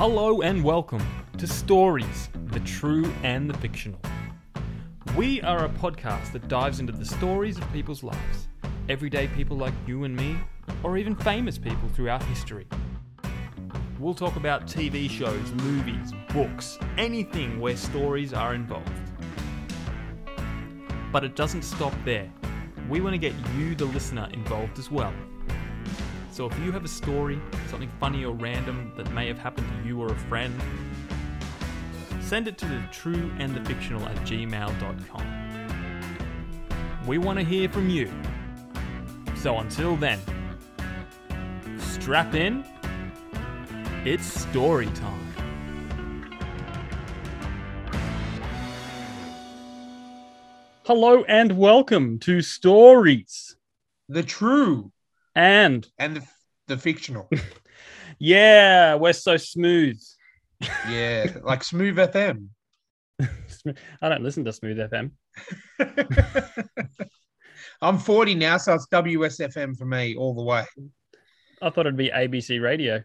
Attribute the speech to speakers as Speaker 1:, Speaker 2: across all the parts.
Speaker 1: Hello and welcome to Stories, the True and the Fictional. We are a podcast that dives into the stories of people's lives, everyday people like you and me, or even famous people throughout history. We'll talk about TV shows, movies, books, anything where stories are involved. But it doesn't stop there. We want to get you, the listener, involved as well. So if you have a story, something funny or random that may have happened to you or a friend, send it to the true and the fictional at gmail.com. We want to hear from you. So until then, strap in. It's story time. Hello and welcome to Stories.
Speaker 2: the true
Speaker 1: And
Speaker 2: and the, the fictional.
Speaker 1: yeah, we're so smooth.
Speaker 2: Yeah, like Smooth FM.
Speaker 1: I don't listen to Smooth FM.
Speaker 2: I'm 40 now, so it's WSFM for me all the way.
Speaker 1: I thought it'd be ABC Radio.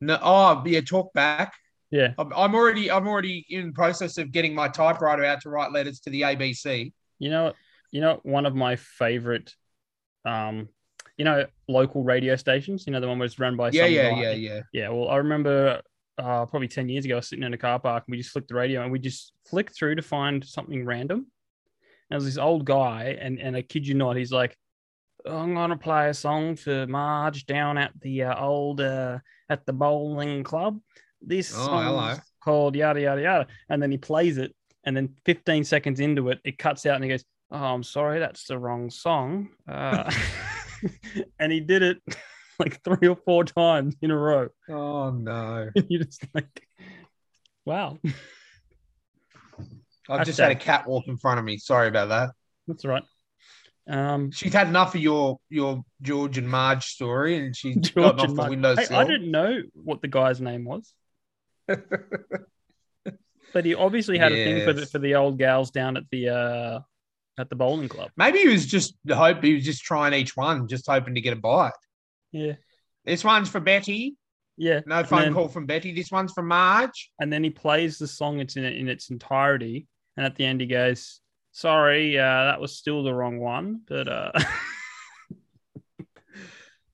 Speaker 2: No, oh yeah, talk back.
Speaker 1: Yeah.
Speaker 2: I'm, I'm already I'm already in the process of getting my typewriter out to write letters to the ABC.
Speaker 1: You know, you know, one of my favorite, um, you know, local radio stations. You know, the one was run by
Speaker 2: Yeah, yeah, yeah, yeah.
Speaker 1: Yeah, well, I remember uh, probably 10 years ago, I was sitting in a car park and we just flicked the radio and we just flicked through to find something random. And there was this old guy, and, and I kid you not, he's like, I'm going to play a song for Marge down at the uh, old, uh, at the bowling club. This
Speaker 2: Oh, hello.
Speaker 1: called yada, yada, yada. And then he plays it. And then 15 seconds into it, it cuts out and he goes, Oh, I'm sorry, that's the wrong song. Uh, and he did it like three or four times in a row.
Speaker 2: Oh no.
Speaker 1: You're just like, wow,
Speaker 2: I've
Speaker 1: That's
Speaker 2: just had a cat walk in front of me. Sorry about that.
Speaker 1: that's right. Um,
Speaker 2: She's had enough of your your George and Marge story, and she's
Speaker 1: George
Speaker 2: gotten off the
Speaker 1: Marge.
Speaker 2: windowsill.
Speaker 1: Hey, I didn't know what the guy's name was, but he obviously had a thing for the for the old gals down at the uh at the bowling club.
Speaker 2: Maybe he was just hope he was just trying each one, just hoping to get a bite.
Speaker 1: Yeah,
Speaker 2: This one's for Betty.
Speaker 1: yeah.
Speaker 2: No phone
Speaker 1: then-
Speaker 2: call from Betty. This one's from Marge.
Speaker 1: And then he plays the song it's in in its entirety, and at the end he goes, "Sorry, uh, that was still the wrong one." But uh,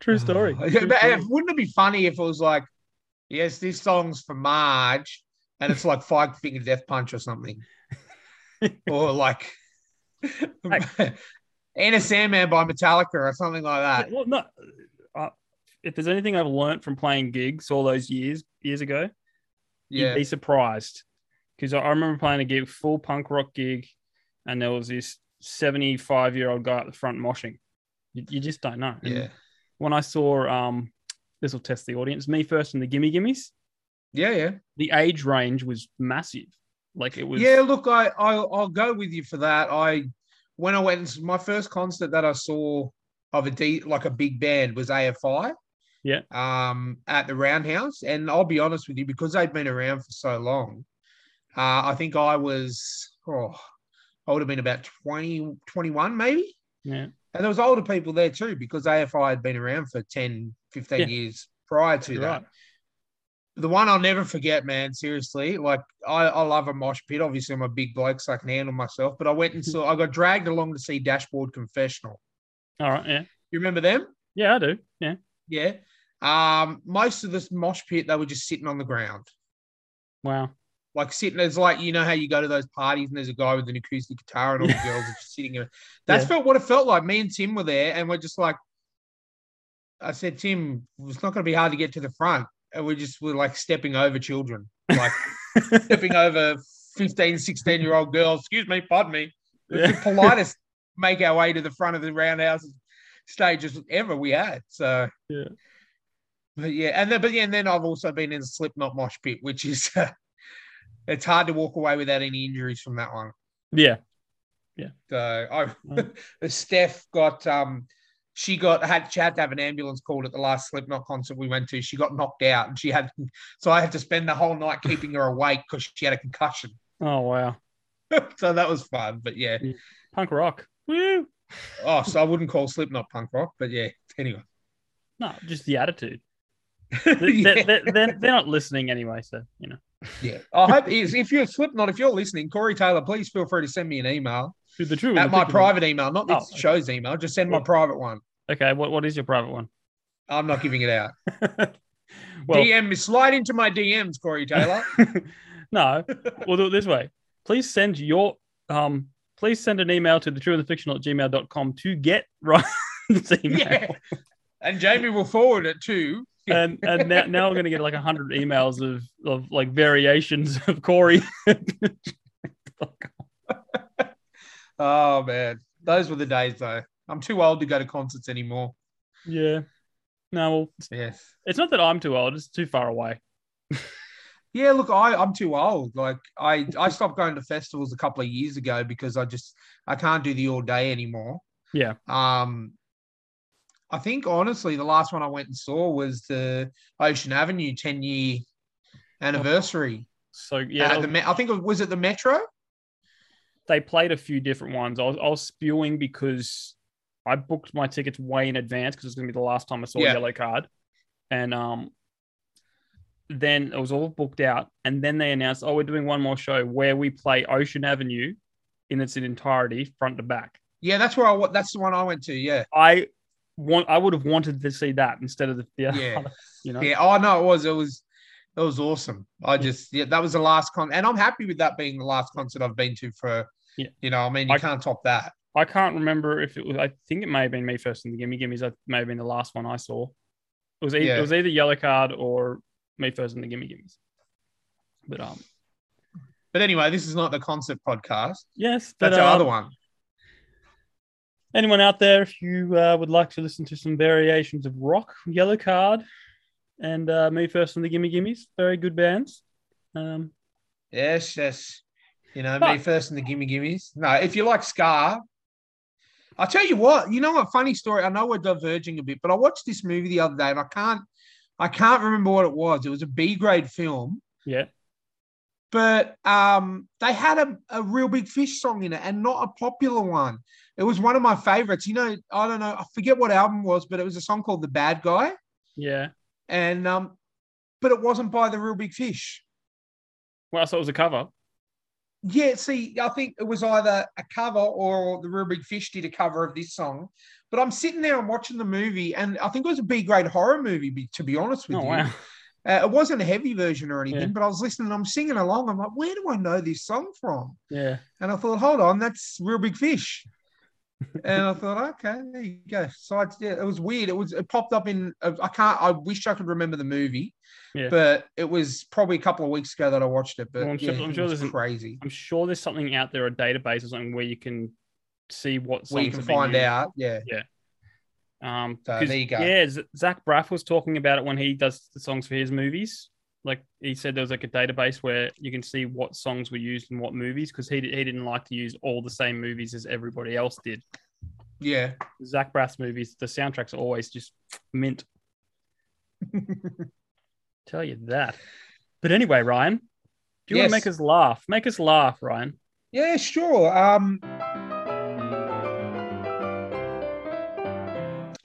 Speaker 1: true story. True
Speaker 2: but, uh,
Speaker 1: story.
Speaker 2: wouldn't it be funny if it was like, yes, this song's for Marge, and it's like Five Finger Death Punch or something, or like Enter Sandman by Metallica or something like that.
Speaker 1: Well, no. Uh, if there's anything I've learned from playing gigs all those years years ago,
Speaker 2: Yeah,
Speaker 1: you'd be surprised. Because I I remember playing a gig, full punk rock gig, and there was this 75 year old guy at the front moshing. You, you just don't know. And
Speaker 2: yeah,
Speaker 1: When I saw, um, this will test the audience, me first and the Gimme Gimmes,
Speaker 2: yeah, yeah.
Speaker 1: the age range was massive. Like it was.
Speaker 2: Yeah, look, I I'll, I'll go with you for that. I when I went my first concert that I saw of a D like a big band was AFI.
Speaker 1: Yeah.
Speaker 2: Um, at the Roundhouse, and I'll be honest with you because they'd been around for so long. Uh, I think I was oh, I would have been about 20, 21 maybe.
Speaker 1: Yeah.
Speaker 2: And there was older people there too because AFI had been around for 10, 15
Speaker 1: Yeah.
Speaker 2: years prior to
Speaker 1: You're
Speaker 2: that
Speaker 1: right.
Speaker 2: The one I'll never forget, man. Seriously, like I, I love a mosh pit. Obviously, I'm a big bloke, so I can handle myself. But I went and saw. I got dragged along to see Dashboard Confessional.
Speaker 1: All right. Yeah.
Speaker 2: You remember them?
Speaker 1: Yeah, I do. Yeah.
Speaker 2: Yeah. Um, most of this mosh pit, they were just sitting on the ground,
Speaker 1: Wow.
Speaker 2: like sitting. It's like you know how you go to those parties and there's a guy with an acoustic guitar and all the girls are just sitting. there. That's
Speaker 1: Yeah.
Speaker 2: felt what it felt like. Me and Tim were there, and we're just like, I said, Tim, it's not going to be hard to get to the front, we just were like stepping over children, like. stepping over 15, 16 year old girls. Excuse me, pardon me.
Speaker 1: Yeah.
Speaker 2: the politest make our way to the front of the roundhouse stages ever we had. So,
Speaker 1: Yeah.
Speaker 2: But yeah, and then, but yeah, and then I've also been in the Slipknot mosh pit, which is, it's hard to walk away without any injuries from that one.
Speaker 1: Yeah. Yeah.
Speaker 2: So I, Steph got, um, she got had she had to have an ambulance called at the last Slipknot concert we went to. She got knocked out, and she had so I had to spend the whole night keeping her awake because she had a concussion.
Speaker 1: Oh wow.
Speaker 2: so that was fun. But yeah,
Speaker 1: Punk rock. Woo.
Speaker 2: oh, so I wouldn't call Slipknot punk rock, but yeah. Anyway,
Speaker 1: No, just the attitude. They're,
Speaker 2: yeah.
Speaker 1: they're, they're, they're not listening anyway, so you know.
Speaker 2: yeah. Oh, I hope is if you're Slipknot, if you're listening, Corey Taylor, please feel free to send me an email
Speaker 1: To the true.
Speaker 2: at my private email, not this
Speaker 1: Oh, okay.
Speaker 2: show's email. Just send my
Speaker 1: Yeah.
Speaker 2: private one.
Speaker 1: Okay, what what is your private one?
Speaker 2: I'm not giving it out.
Speaker 1: well,
Speaker 2: DM me slide into my DMs, Corey Taylor.
Speaker 1: no, we'll do it this way. Please send your um. Please send an email to the true and the fictional at gmail.com to get Ryan's email.
Speaker 2: yeah. And Jamie will forward it to.
Speaker 1: And and now, now we're gonna get like a hundred emails of of like variations of Corey.
Speaker 2: Oh man, those were the days though. I'm too old to go to concerts anymore.
Speaker 1: yeah. No, well,
Speaker 2: Yes.
Speaker 1: it's not that I'm too old, it's too far away.
Speaker 2: Yeah, look, I, I'm too old. Like I, I stopped going to festivals a couple of years ago because I just I can't do the all day anymore.
Speaker 1: Yeah.
Speaker 2: Um I think honestly the last one I went and saw was the Ocean Avenue 10 year anniversary.
Speaker 1: So
Speaker 2: Yeah, the, I think it was, was it the Metro?
Speaker 1: they played a few different ones. I was, I was spewing because I booked my tickets way in advance because it's going to be the last time I saw
Speaker 2: Yeah.
Speaker 1: Yellowcard, and um, then it was all booked out, and then they announced, "Oh, we're doing one more show where we play Ocean Avenue in its entirety, front to back."
Speaker 2: Yeah, that's where I. That's the one I went to. Yeah.
Speaker 1: I want, I would have wanted to see that instead of the, the
Speaker 2: Yeah.
Speaker 1: other, you know,
Speaker 2: Yeah. Oh no, it was it was it was awesome. I just yeah, that was the last con, and I'm happy with that being the last concert I've been to for.
Speaker 1: Yeah.
Speaker 2: You know, I mean, you
Speaker 1: I-
Speaker 2: can't top that.
Speaker 1: I can't remember if it was. I think it may have been me first in the Gimme Gimmes. That may have been the last one I saw. It was either,
Speaker 2: Yeah.
Speaker 1: it was either Yellowcard or me first in the Gimme Gimmes. But um,
Speaker 2: But anyway, this is not the concert podcast.
Speaker 1: yes, but
Speaker 2: That's our
Speaker 1: um,
Speaker 2: other one.
Speaker 1: anyone out there, if you uh, would like to listen to some variations of rock, Yellowcard, and uh, me first in the Gimme Gimmes, very good bands. Um,
Speaker 2: Yes, yes. You know, me first in the gimme Gimmes. No, if you like ska, I'll tell you what, you know what funny story. I know we're diverging a bit, but I watched this movie the other day and I can't I can't remember what it was. It was a B grade film,
Speaker 1: yeah,
Speaker 2: but um they had a, a real big fish song in it and not a popular one. It was one of my favorites. You know, I don't know, I forget what album it was, but it was a song called The Bad Guy.
Speaker 1: yeah.
Speaker 2: And um, but it wasn't by the real big fish.
Speaker 1: Well, I thought it was a cover.
Speaker 2: Yeah, see, I think it was either a cover or the Real Big Fish did a cover of this song. But I'm sitting there and watching the movie, and I think it was a B grade horror movie, to be honest with
Speaker 1: Oh
Speaker 2: you.
Speaker 1: wow.
Speaker 2: Uh, it wasn't a heavy version or anything,
Speaker 1: Yeah.
Speaker 2: but I was listening, I'm singing along. I'm like, where do I know this song from?
Speaker 1: Yeah.
Speaker 2: And I thought, hold on, that's Real Big Fish. And I thought, okay, there you go. So I, yeah, it was weird. It was it popped up in. uh, I can't. I wish I could remember the movie,
Speaker 1: Yeah.
Speaker 2: but it was probably a couple of weeks ago that I watched it. But
Speaker 1: Well, I'm sure-
Speaker 2: yeah,
Speaker 1: I'm
Speaker 2: it
Speaker 1: sure there's
Speaker 2: crazy.
Speaker 1: I'm sure there's something out there, a database or something where you can see what
Speaker 2: Where you can find
Speaker 1: used.
Speaker 2: out. Yeah. Yeah.
Speaker 1: Um,
Speaker 2: So there you go.
Speaker 1: Yeah, Zach Braff was talking about it when he does the songs for his movies. Like he said, there was like a database where you can see what songs were used in what movies because he, he didn't like to use all the same movies as everybody else did.
Speaker 2: Yeah.
Speaker 1: Zach Braff's movies, the soundtracks are always just mint. Tell you that. But anyway, Ryan, do you want to make us laugh? Make us laugh, Ryan.
Speaker 2: Yeah, sure. Um,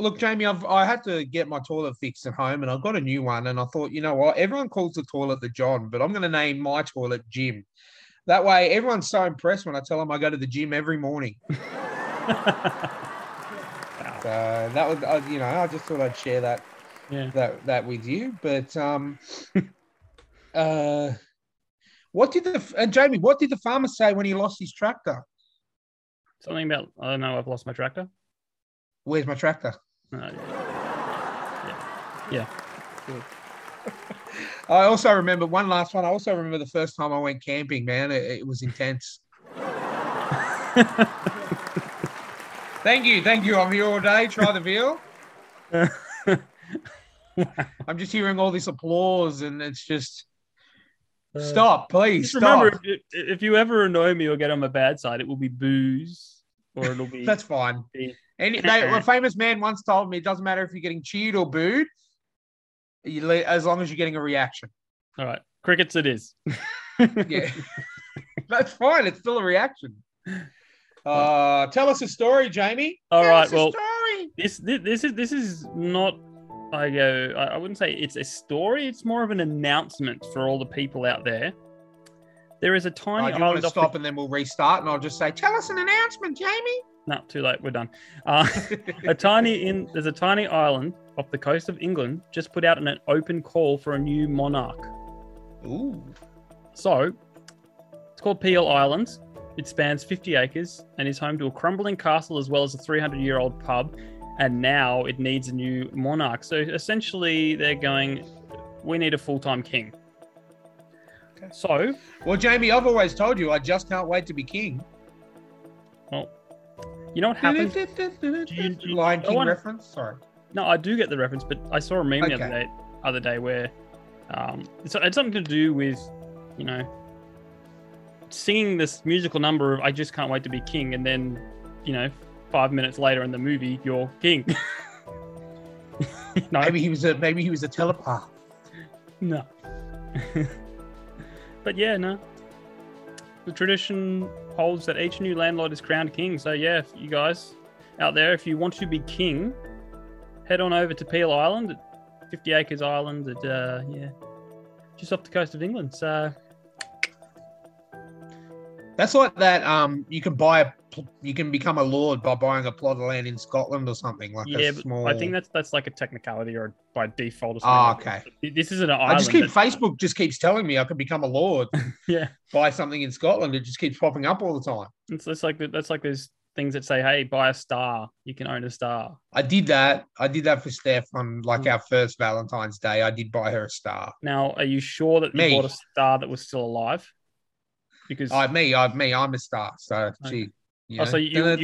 Speaker 2: look, Jamie, I've I had to get my toilet fixed at home, and I got a new one. And I thought, you know what? Everyone calls the toilet the John, but I'm going to name my toilet Jim. That way, everyone's so impressed when I tell them I go to the gym every morning. So that was, uh, you know, I just thought I'd share that
Speaker 1: yeah.
Speaker 2: that that with you. But um, uh, what did the and Jamie? What did the farmer say when he lost his tractor?
Speaker 1: Something about, I don't know, I've lost my tractor.
Speaker 2: Where's my tractor?
Speaker 1: Uh, yeah. Yeah. Good.
Speaker 2: I also remember one last one. I also remember the first time I went camping. Man, it, it was intense. Thank you, thank you. I'm here all day. Try the veal. I'm just hearing all this applause, and it's just stop, please
Speaker 1: Just
Speaker 2: stop.
Speaker 1: remember, if, if you ever annoy me or get on my bad side, it will be booze or it'll be.
Speaker 2: That's fine.
Speaker 1: Yeah.
Speaker 2: Any they, a famous man once told me it doesn't matter if you're getting cheered or booed, you, as long as you're getting a reaction.
Speaker 1: All right. Crickets, it is.
Speaker 2: Yeah, that's fine. It's still a reaction. Uh, tell us a story, Jamie.
Speaker 1: All
Speaker 2: Tell
Speaker 1: right, well-
Speaker 2: story.
Speaker 1: This, this this is this is not I go. I I wouldn't say it's a story. It's more of an announcement for all the people out there. There is a tiny
Speaker 2: Right, do want to stop
Speaker 1: the.
Speaker 2: and then we'll restart, and I'll just say, "Tell us an announcement, Jamie."
Speaker 1: No, too late. We're done. Uh, a tiny in there's a tiny island off the coast of England just put out an open call for a new monarch.
Speaker 2: Ooh,
Speaker 1: So it's called Piel Island. It spans 50 acres and is home to a crumbling castle as well as a 300 year old pub. And now it needs a new monarch. So essentially, they're going, we need a full time king.
Speaker 2: Okay.
Speaker 1: So,
Speaker 2: well, Jamie, I've always told you I just can't wait to be king.
Speaker 1: well, you know what happens? you- do you-
Speaker 2: Lion King
Speaker 1: wanna-
Speaker 2: reference. Sorry.
Speaker 1: No, I do get the reference, but I saw a meme the other day, other day where um, it's, it's something to do with, you know, singing this musical number of "I just can't wait to be king," and then, you know, five minutes later in the movie, you're king. no,
Speaker 2: Maybe he was a maybe he was a telepath.
Speaker 1: no. but yeah, no. The tradition holds that each new landlord is crowned king. So yeah, you guys out there, if you want to be king, head on over to Piel Island, at 50 Acres Island, at uh, yeah, just off the coast of England. So
Speaker 2: That's like that. Um, you can buy a you can become a lord by buying a plot of land in Scotland or something like
Speaker 1: yeah,
Speaker 2: a small.
Speaker 1: I think that's that's like a technicality or by default or
Speaker 2: Ah,
Speaker 1: something. like
Speaker 2: okay.
Speaker 1: This isn't an
Speaker 2: I just keep
Speaker 1: that-
Speaker 2: Facebook just keeps telling me I could become a lord,
Speaker 1: Yeah,
Speaker 2: buy something in Scotland. It just keeps popping up all the time.
Speaker 1: it's, it's like that's like there's things that say, "Hey, buy a star. You can own a star."
Speaker 2: I did that. I did that for Steph on like
Speaker 1: Mm.
Speaker 2: our first Valentine's Day. I did buy her a star.
Speaker 1: Now, are you sure that you bought a star that was still alive? Because
Speaker 2: I me, I me, I'm a star. So gee. You
Speaker 1: Oh, so you- you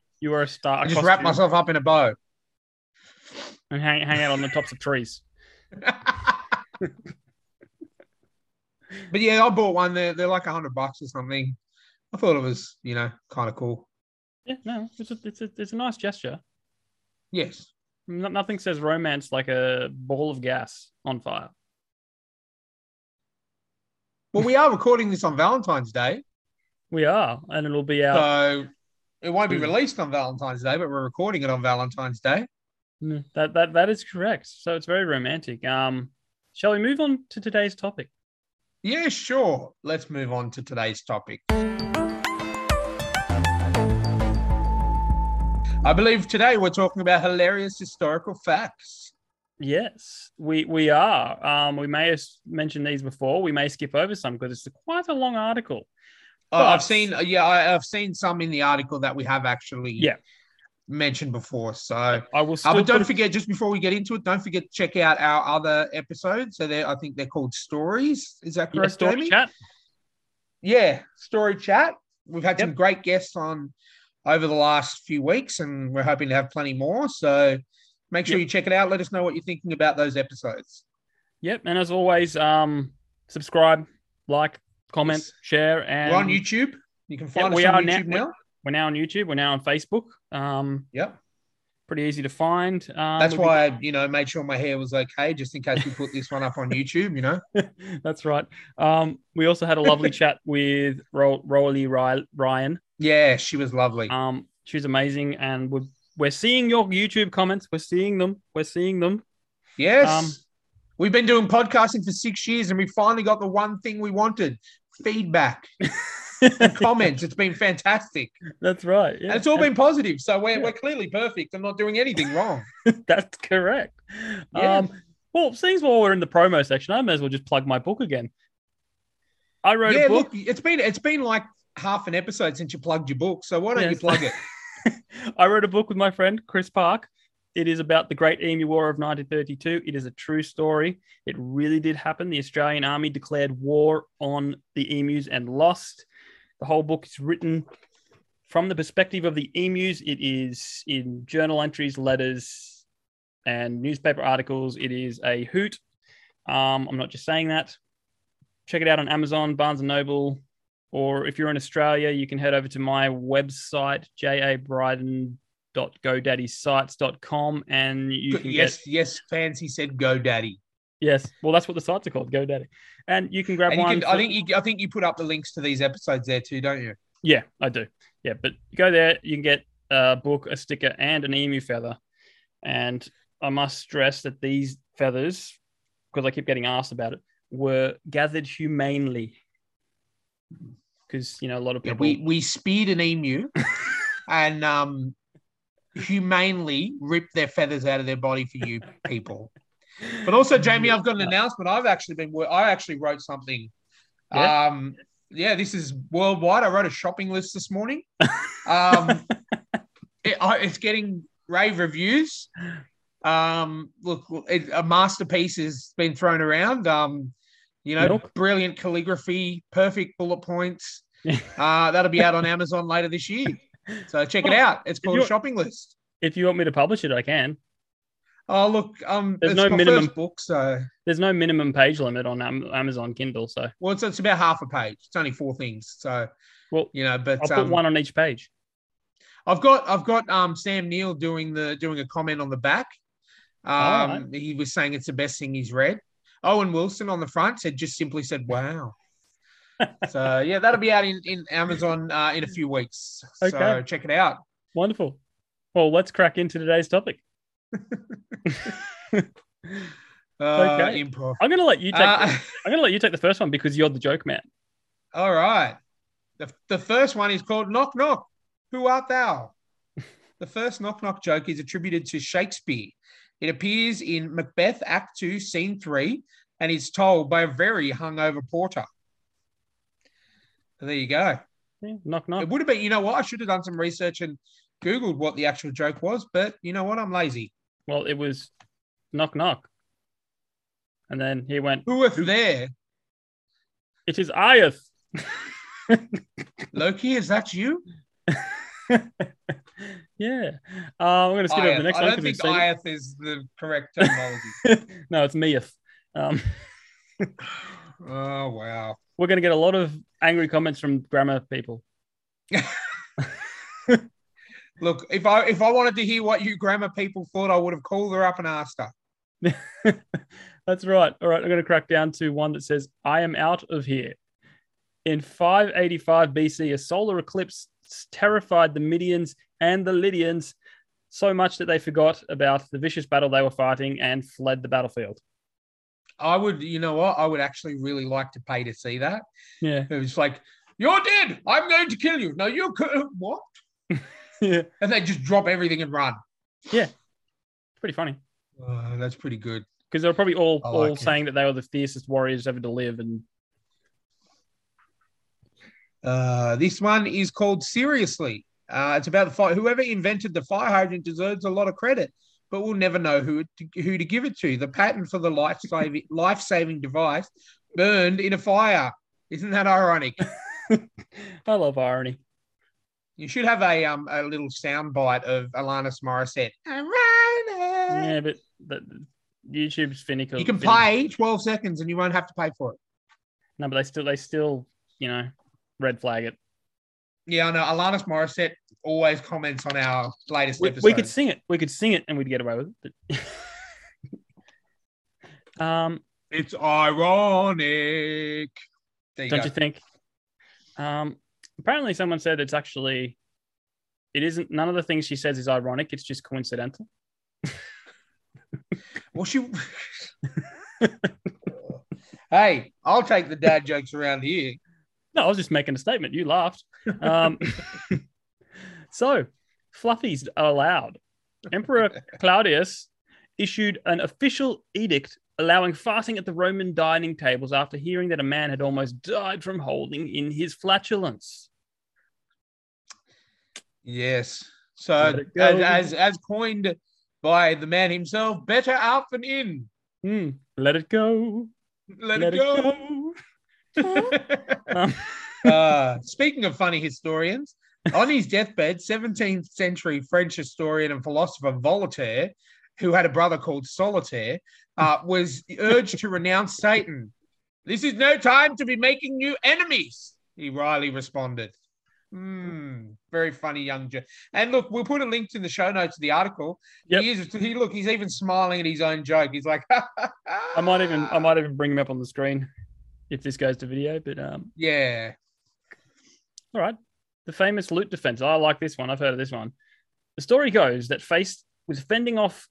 Speaker 1: you were a star.
Speaker 2: I just wrap myself up in a bow.
Speaker 1: and hang, hang out on the tops of trees.
Speaker 2: but yeah, I bought one. They're they're like a hundred bucks or something. I thought it was, you know, kind of cool.
Speaker 1: Yeah, no, it's a, it's a, it's a nice gesture.
Speaker 2: Yes.
Speaker 1: No, nothing says romance like a ball of gas on fire.
Speaker 2: Well, we are recording this on Valentine's Day,
Speaker 1: We are, and it'll be out.
Speaker 2: so it won't be
Speaker 1: Mm.
Speaker 2: released on Valentine's Day, but we're recording it on Valentine's Day.
Speaker 1: Mm, That that that is correct. So it's very romantic. Um, shall we move on to today's topic?
Speaker 2: Yeah, sure. Let's move on to today's topic. I believe today we're talking about hilarious historical facts.
Speaker 1: Yes, we we are. Um, we may have mentioned these before. We may skip over some because it's quite a long article.
Speaker 2: Oh, I've seen, yeah, I, I've seen some in the article that we have actually
Speaker 1: Yeah.
Speaker 2: mentioned before. So,
Speaker 1: I will
Speaker 2: uh, but don't
Speaker 1: put-
Speaker 2: forget, just before we get into it, don't forget to check out our other episodes. So, they're, I think they're called stories. Is that
Speaker 1: yeah,
Speaker 2: correct,
Speaker 1: story
Speaker 2: Jamie?
Speaker 1: chat.
Speaker 2: Yeah, story chat. We've had some great guests on over the last few weeks, and we're hoping to have plenty more. So, make sure
Speaker 1: Yep.
Speaker 2: you check it out. Let us know what you're thinking about those episodes.
Speaker 1: Yep, and as always, um, subscribe, like, comment,
Speaker 2: Yes.
Speaker 1: share, and
Speaker 2: we're on YouTube. You can find
Speaker 1: we
Speaker 2: us
Speaker 1: are
Speaker 2: on
Speaker 1: now-
Speaker 2: YouTube now.
Speaker 1: We're now on YouTube. We're now on Facebook. Um,
Speaker 2: Yep.
Speaker 1: pretty easy to find. Um,
Speaker 2: That's why I, you know, made sure my hair was okay, just in case we put this one up on YouTube. You know.
Speaker 1: That's right. Um, we also had a lovely chat with Ro- Rolly Ryan.
Speaker 2: Yeah, she was lovely.
Speaker 1: Um, she was amazing, and we're we're seeing your YouTube comments. We're seeing them. We're seeing them.
Speaker 2: yes.
Speaker 1: um,
Speaker 2: We've been doing podcasting for six years and we finally got the one thing we wanted feedback comments. It's been fantastic.
Speaker 1: That's right. Yeah,
Speaker 2: And it's all been positive. So we're,
Speaker 1: Yeah.
Speaker 2: we're clearly perfect and not doing anything wrong.
Speaker 1: That's correct.
Speaker 2: Yeah.
Speaker 1: Um, well, seeing as we're in the promo section, I may as well just plug my book again. I wrote
Speaker 2: yeah,
Speaker 1: a book.
Speaker 2: look, it's been it's been like half an episode since you plugged your book. So why don't you plug it?
Speaker 1: I wrote a book with my friend Chris Park. It is about the Great Emu War of 1932. It is a true story. It really did happen. The Australian Army declared war on the emus and lost. The whole book is written from the perspective of the emus. It is in journal entries, letters, and newspaper articles. It is a hoot. Um, I'm not just saying that. Check it out on Amazon, Barnes and Noble, or if you're in Australia, you can head over to my website, jabryden.godaddysites.com, and you can
Speaker 2: yes,
Speaker 1: get
Speaker 2: yes, fancy said GoDaddy.
Speaker 1: yes. Well, that's what the sites are called, GoDaddy, and you can grab
Speaker 2: you
Speaker 1: one.
Speaker 2: can, I think you I think you put up the links to these episodes there too, don't you?
Speaker 1: yeah, I do. Yeah, but go there, you can get a book, a sticker, and an emu feather, and I must stress that these feathers, because I keep getting asked about it, were gathered humanely. Because you know a lot of
Speaker 2: Yeah,
Speaker 1: people.
Speaker 2: we we speared an emu and um humanely ripped their feathers out of their body for you people. But also, Jamie, I've got an announcement. I've actually been. I actually wrote something.
Speaker 1: Yeah?
Speaker 2: Um, yeah, this is worldwide. I wrote a shopping list this morning. Um, it, I, it's getting rave reviews. Um, look, it, a masterpiece has been thrown around. Um, you know,
Speaker 1: Milk?
Speaker 2: brilliant calligraphy, perfect bullet points. Uh, that'll be out on Amazon later this year. So check it out. It's called a shopping list.
Speaker 1: if you want me to publish it, I can.
Speaker 2: Oh, look, um,
Speaker 1: There's
Speaker 2: it's
Speaker 1: no minimum-
Speaker 2: first book, so
Speaker 1: There's no minimum page limit on Am- Amazon Kindle, so
Speaker 2: well, it's, it's about half a page. It's only four things, so
Speaker 1: well,
Speaker 2: you know. But
Speaker 1: I'll put
Speaker 2: um,
Speaker 1: one on each page.
Speaker 2: I've got I've got um Sam Neill doing the doing a comment on the back. Um,
Speaker 1: Alright.
Speaker 2: he was saying it's the best thing he's read. Owen Wilson on the front said just simply said wow. so yeah, that'll be out in in Amazon uh, in a few weeks. So
Speaker 1: Okay.
Speaker 2: check it out.
Speaker 1: Wonderful. Well, let's crack into today's topic.
Speaker 2: Uh,
Speaker 1: Okay.
Speaker 2: Improv.
Speaker 1: I'm gonna let you take.
Speaker 2: Uh,
Speaker 1: I'm gonna let you take the first one because you're the joke man.
Speaker 2: all right. The, the first one is called Knock Knock. Who art thou? The first knock knock joke is attributed to Shakespeare. It appears in Macbeth Act 2, Scene 3, and is told by a very hungover porter. So there you go.
Speaker 1: Yeah, knock knock.
Speaker 2: It would have been, you know what? I should have done some research and Googled what the actual joke was, but you know what? I'm lazy.
Speaker 1: Well, it was knock knock, and then he went.
Speaker 2: Who is there?
Speaker 1: It is Iath.
Speaker 2: Loki, is that you?
Speaker 1: yeah. Uh, I'm gonna skip over the next
Speaker 2: I
Speaker 1: one
Speaker 2: don't
Speaker 1: because
Speaker 2: think Iath is the correct terminology.
Speaker 1: no, it's Miath. Um,
Speaker 2: oh, wow.
Speaker 1: we're gonna get a lot of angry comments from grammar people.
Speaker 2: Look, if I if I wanted to hear what you grammar people thought, I would have called her up and asked her.
Speaker 1: That's right. All right, I'm going to crack down to one that says, I am out of here. In 585 BC, a solar eclipse terrified the Midians and the Lydians so much that they forgot about the vicious battle they were fighting and fled the battlefield.
Speaker 2: I would, you know what? I would actually really like to pay to see that.
Speaker 1: Yeah.
Speaker 2: It was like, you're dead. I'm going to kill you. No, you're co- what?
Speaker 1: yeah.
Speaker 2: And they just drop everything and run. Yeah.
Speaker 1: It's pretty funny.
Speaker 2: Oh, that's pretty good.
Speaker 1: Because they were probably all,
Speaker 2: I
Speaker 1: all
Speaker 2: it.
Speaker 1: saying that they were the fiercest warriors ever to live. And
Speaker 2: Uh, this one is called Seriously. Uh, it's about the fire. Whoever invented the fire hydrant deserves a lot of credit, but we'll never know who to, who to give it to. The patent for the life saving life saving device burned in a fire. Isn't that ironic?
Speaker 1: I love irony.
Speaker 2: You should have a um a little sound bite of Alanis Morissette. Ironic.
Speaker 1: Yeah, but, but YouTube's finicky.
Speaker 2: You can play 12 seconds and you won't have to pay for it.
Speaker 1: No, but they still, they still, you know, red flag it.
Speaker 2: Yeah, I know. Alanis Morissette always comments on our latest
Speaker 1: we,
Speaker 2: episode.
Speaker 1: we could sing it. We could sing it, and we'd get away with it. But um,
Speaker 2: It's ironic. You
Speaker 1: don't
Speaker 2: go.
Speaker 1: you think? Um, apparently, someone said it's actually, it isn't. None of the things she says is ironic. It's just coincidental.
Speaker 2: Well, she. hey, I'll take the dad jokes around here.
Speaker 1: No, I was just making a statement. You laughed. Um, so, fluffies are allowed. Emperor Claudius issued an official edict allowing farting at the Roman dining tables after hearing that a man had almost died from holding in his flatulence.
Speaker 2: Yes. So,
Speaker 1: it go.
Speaker 2: as, as as coined by the man himself, better out than in.
Speaker 1: Hmm, let it go.
Speaker 2: Let,
Speaker 1: Let
Speaker 2: it go.
Speaker 1: Um,
Speaker 2: uh, speaking of funny historians, on his deathbed, 17th century French historian and philosopher Voltaire, who had a brother called Solitaire, uh, was urged to renounce Satan. This is no time to be making new enemies, he wryly responded. Hmm, very funny young joke. And look, we'll put a link in the show notes of the article.
Speaker 1: Yep.
Speaker 2: He is he look, he's even smiling at his own joke. He's like,
Speaker 1: I might even I might even bring him up on the screen if this goes to video. But um,
Speaker 2: Yeah.
Speaker 1: All right. The famous lute defense. I like this one. I've heard of this one. The story goes that faced with fending off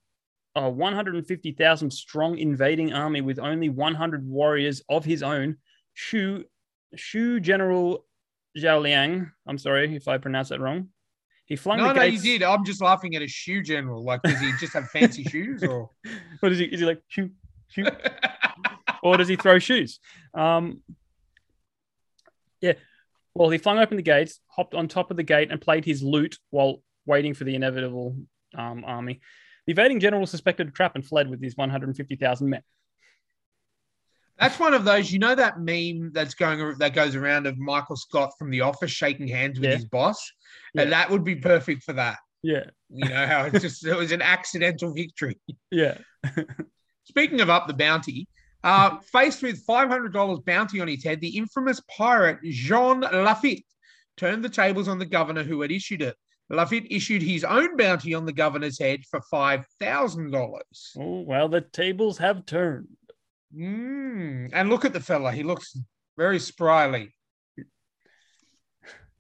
Speaker 1: a 150,000 strong invading army with only 100 warriors of his own. Shu, Shu General Zhao Liang, I'm sorry if I pronounce that wrong. He flung
Speaker 2: No, no, you
Speaker 1: gates.
Speaker 2: did. I'm just laughing at a shoe general. Like, does he just have fancy shoes or?
Speaker 1: What is he? Is he like shoot, shoot, or does he throw shoes? Um, yeah. Well, he flung open the gates, hopped on top of the gate, and played his lute while waiting for the inevitable um, army. The invading general suspected a trap and fled with his 150,000 men.
Speaker 2: That's one of those, you know, that meme that's going that goes around of Michael Scott from The Office shaking hands with
Speaker 1: Yeah.
Speaker 2: his boss,
Speaker 1: Yeah.
Speaker 2: and that would be perfect for that.
Speaker 1: Yeah,
Speaker 2: You know how it's just it was an accidental victory.
Speaker 1: yeah.
Speaker 2: Speaking of up the bounty, uh, faced with five hundred dollars bounty on his head, the infamous pirate Jean Lafitte turned the tables on the governor who had issued it. Lafitte issued his own bounty on the governor's head for five thousand dollars.
Speaker 1: Oh, well, the tables have turned.
Speaker 2: Mm. And look at the fella; he looks very spryly.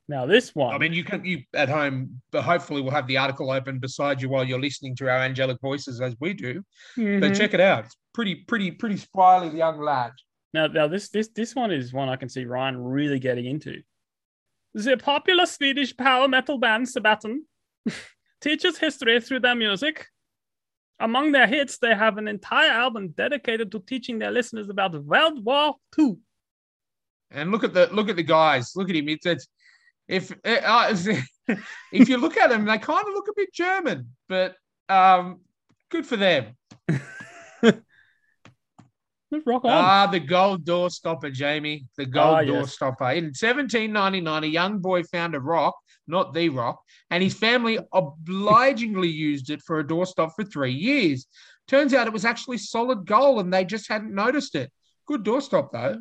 Speaker 1: Now, this one.
Speaker 2: I mean, you can you at home, but hopefully we'll have the article open beside you while you're listening to our angelic voices as we do. But
Speaker 1: Mhm.
Speaker 2: check it out; it's pretty, pretty, pretty spryly young lad.
Speaker 1: Now, now this this this one is one I can see Ryan really getting into. The popular Swedish power metal band Sabaton teaches history through their music. Among their hits, they have an entire album dedicated to teaching their listeners about World War II.
Speaker 2: And look at the look at the guys. Look at him. It's, it's if uh, if you look at them, they kind of look a bit German, but um, good for them.
Speaker 1: Rock on.
Speaker 2: Ah, the gold door stopper, Jamie. The gold
Speaker 1: Ah,
Speaker 2: door
Speaker 1: yes.
Speaker 2: stopper. In 1799, a young boy found a rock, not the rock, and his family obligingly used it for a doorstop for three years. Turns out it was actually solid gold, and they just hadn't noticed it. Good doorstop though.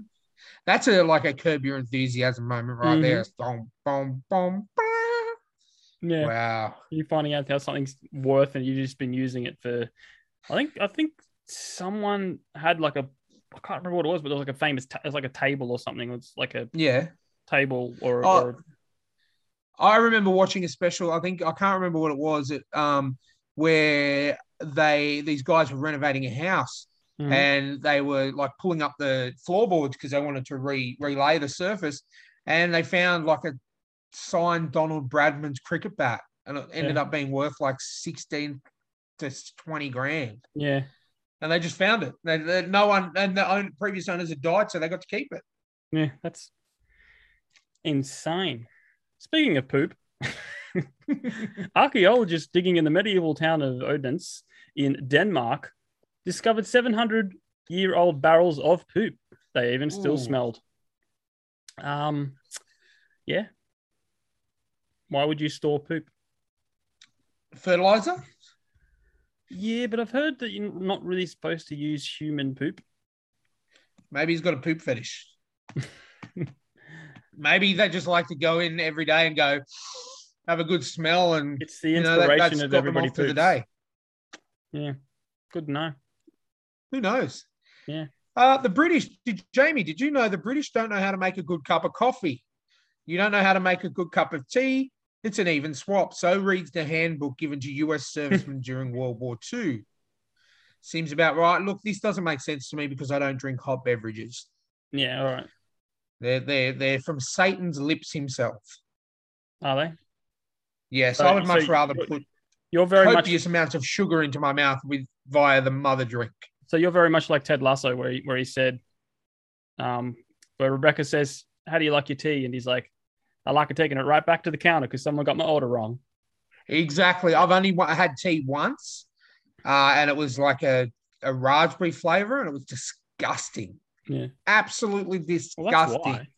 Speaker 2: That's a like a curb your enthusiasm moment right there. Boom, boom, boom, boom.
Speaker 1: yeah,
Speaker 2: Wow.
Speaker 1: you finding out how something's worth and you've just been using it for. I think I think someone had like a. I can't remember what it was, but it was like a famous. Ta- it was like a table or something. It's like a
Speaker 2: Yeah.
Speaker 1: table or,
Speaker 2: Oh,
Speaker 1: or
Speaker 2: I remember watching a special. I think I can't remember what it was. It, um, where they these guys were renovating a house
Speaker 1: Mhm.
Speaker 2: and they were like pulling up the floorboards because they wanted to re relay the surface, and they found like a signed Donald Bradman's cricket bat, and it ended
Speaker 1: Yeah.
Speaker 2: up being worth like sixteen to twenty grand.
Speaker 1: yeah.
Speaker 2: And they just found it. They, they- no one and the own, previous owners had died, so they got to keep it.
Speaker 1: Yeah, that's insane. Speaking of poop, archaeologists digging in the medieval town of Odense in Denmark discovered 700 year old barrels of poop. They even still
Speaker 2: Ooh.
Speaker 1: smelled. Um, yeah. Why would you store poop?
Speaker 2: Fertilizer.
Speaker 1: Yeah, but I've heard that you're not really supposed to use human poop.
Speaker 2: Maybe he's got a poop fetish. Maybe they just like to go in every day and go have a good smell and
Speaker 1: It's the
Speaker 2: you know that,
Speaker 1: inspiration of everybody
Speaker 2: to the day.
Speaker 1: Yeah, good to know.
Speaker 2: Who knows?
Speaker 1: Yeah.
Speaker 2: Uh, the British, did, Jamie, did you know the British don't know how to make a good cup of coffee? You don't know how to make a good cup of tea? It's an even swap. So reads the handbook given to US servicemen during World War II. Seems about right. Look, this doesn't make sense to me because I don't drink hot beverages.
Speaker 1: Yeah, all right.
Speaker 2: They're, they're, they're from Satan's lips himself.
Speaker 1: Are they?
Speaker 2: Yes,
Speaker 1: So-
Speaker 2: I would
Speaker 1: so
Speaker 2: much rather put
Speaker 1: You're very much
Speaker 2: copious amounts of sugar into my mouth with via the mother drink.
Speaker 1: So you're very much like Ted Lasso, where he, where he said, um, where Rebecca says, "How do you like your tea?" and he's like, "I like it taking it right back to the counter because someone got my order wrong."
Speaker 2: Exactly. I've only had tea once, uh, and it was like a, a raspberry flavor, and it was disgusting.
Speaker 1: Yeah.
Speaker 2: Absolutely disgusting.
Speaker 1: why.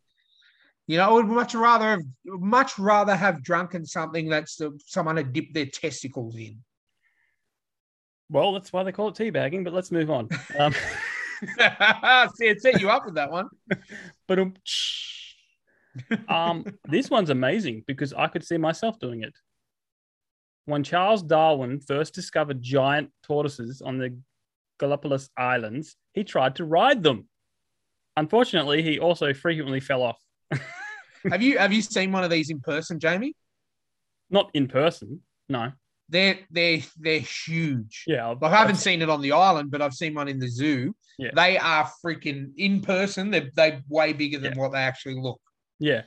Speaker 2: You know, I would much rather have much rather have drunken something that's uh, someone had dipped their testicles in.
Speaker 1: Well, that's why they call it teabagging. But let's move on. Um,
Speaker 2: See, it set you up with that one.
Speaker 1: but um, um, this one's amazing because I could see myself doing it. When Charles Darwin first discovered giant tortoises on the Galapagos Islands, he tried to ride them. Unfortunately, he also frequently fell off.
Speaker 2: have you have you seen one of these in person, Jamie?
Speaker 1: Not in person, no.
Speaker 2: They're they're they're huge.
Speaker 1: Yeah,
Speaker 2: Like I haven't seen it on the island, but I've seen one in the zoo.
Speaker 1: Yeah.
Speaker 2: They are freaking in person. They're they way bigger than what they actually look.
Speaker 1: Yeah,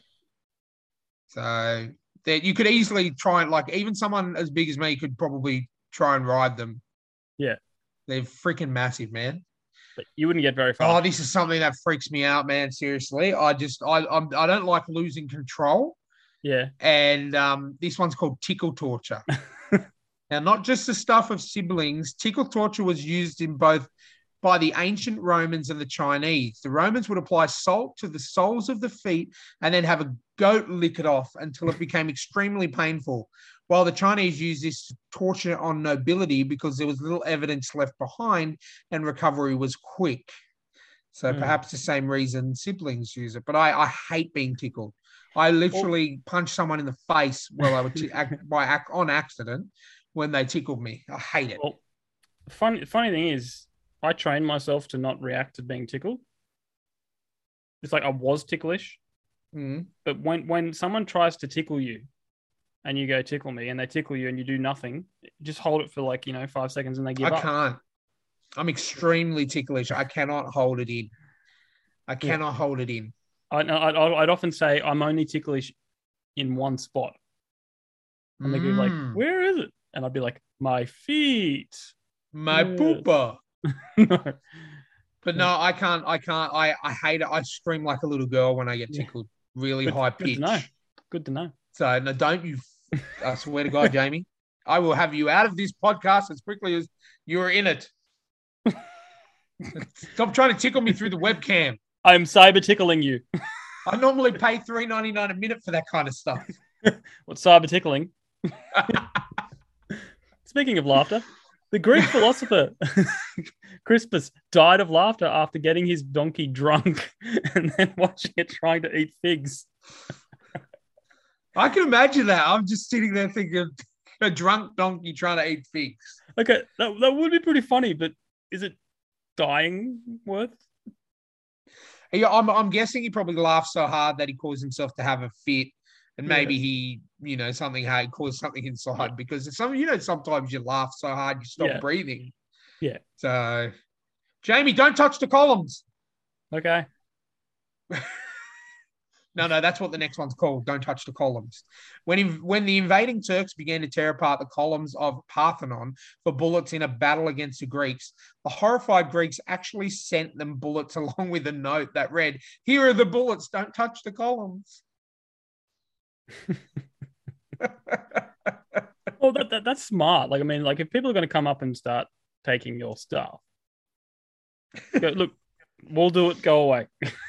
Speaker 2: So that you could easily try and like even someone as big as me could probably try and ride them.
Speaker 1: Yeah.
Speaker 2: They're freaking massive, man.
Speaker 1: but you wouldn't get very far.
Speaker 2: Oh, this is something that freaks me out, man. Seriously, I just I I'm, I don't like losing control,
Speaker 1: yeah,
Speaker 2: and um, this one's called tickle torture. now, not just the stuff of siblings. Tickle torture was used in both by the ancient Romans and the Chinese. The Romans would apply salt to the soles of the feet and then have a goat lick it off until it became extremely painful. While the Chinese used this to torture on nobility because there was little evidence left behind and recovery was quick. So
Speaker 1: Hmm.
Speaker 2: perhaps the same reason siblings use it. But I, I hate being tickled. I literally punched someone in the face while I ac- by on accident when they tickled me. I hate it.
Speaker 1: Well, the funny funny thing is, I trained myself to not react to being tickled. It's like I was ticklish,
Speaker 2: Mm.
Speaker 1: but when when someone tries to tickle you, and you go tickle me, and they tickle you, and you do nothing, just hold it for like you know five seconds, and they give
Speaker 2: I
Speaker 1: up.
Speaker 2: I can't. I'm extremely ticklish. I cannot hold it in. I cannot hold it in.
Speaker 1: I, I'd, I'd often say I'm only ticklish in one spot, and they go like,
Speaker 2: Mm.
Speaker 1: "Where is it?" And I'd be like, "My feet."
Speaker 2: my
Speaker 1: Yeah.
Speaker 2: pooper.
Speaker 1: no.
Speaker 2: But no, I can't. I can't. I, I hate it. I scream like a little girl when I get
Speaker 1: Yeah.
Speaker 2: tickled, really
Speaker 1: Good-
Speaker 2: high
Speaker 1: good to
Speaker 2: pitch.
Speaker 1: know. Good to know.
Speaker 2: So no, don't you? I swear to God, Jamie, I will have you out of this podcast as quickly as you are in it. Stop trying to tickle me through the webcam.
Speaker 1: I'm cyber tickling you.
Speaker 2: I normally pay three ninety nine a minute for that kind of stuff.
Speaker 1: What's cyber tickling? Speaking of laughter, the Greek philosopher Crispus died of laughter after getting his donkey drunk and then watching it trying to eat figs.
Speaker 2: I can imagine that. I'm just sitting there thinking a drunk donkey trying to eat figs.
Speaker 1: Okay, that, that would be pretty funny, but is it dying worth?
Speaker 2: Yeah, I'm, I'm guessing he probably laughed so hard that he caused himself to have a fit, and
Speaker 1: Yeah.
Speaker 2: maybe he, you know, something had caused something inside because it's some, you know, sometimes you laugh so hard you stop
Speaker 1: Yeah.
Speaker 2: breathing.
Speaker 1: Yeah.
Speaker 2: So, Jamie, don't touch the columns.
Speaker 1: Okay.
Speaker 2: No, no, that's what the next one's called. Don't touch the columns. When inv- when the invading Turks began to tear apart the columns of Parthenon for bullets in a battle against the Greeks, the horrified Greeks actually sent them bullets along with a note that read, "Here are the bullets. Don't touch the columns."
Speaker 1: Well, that, that that's smart. Like, I mean, like if people are going to come up and start taking your stuff, go, look, we'll do it. Go away,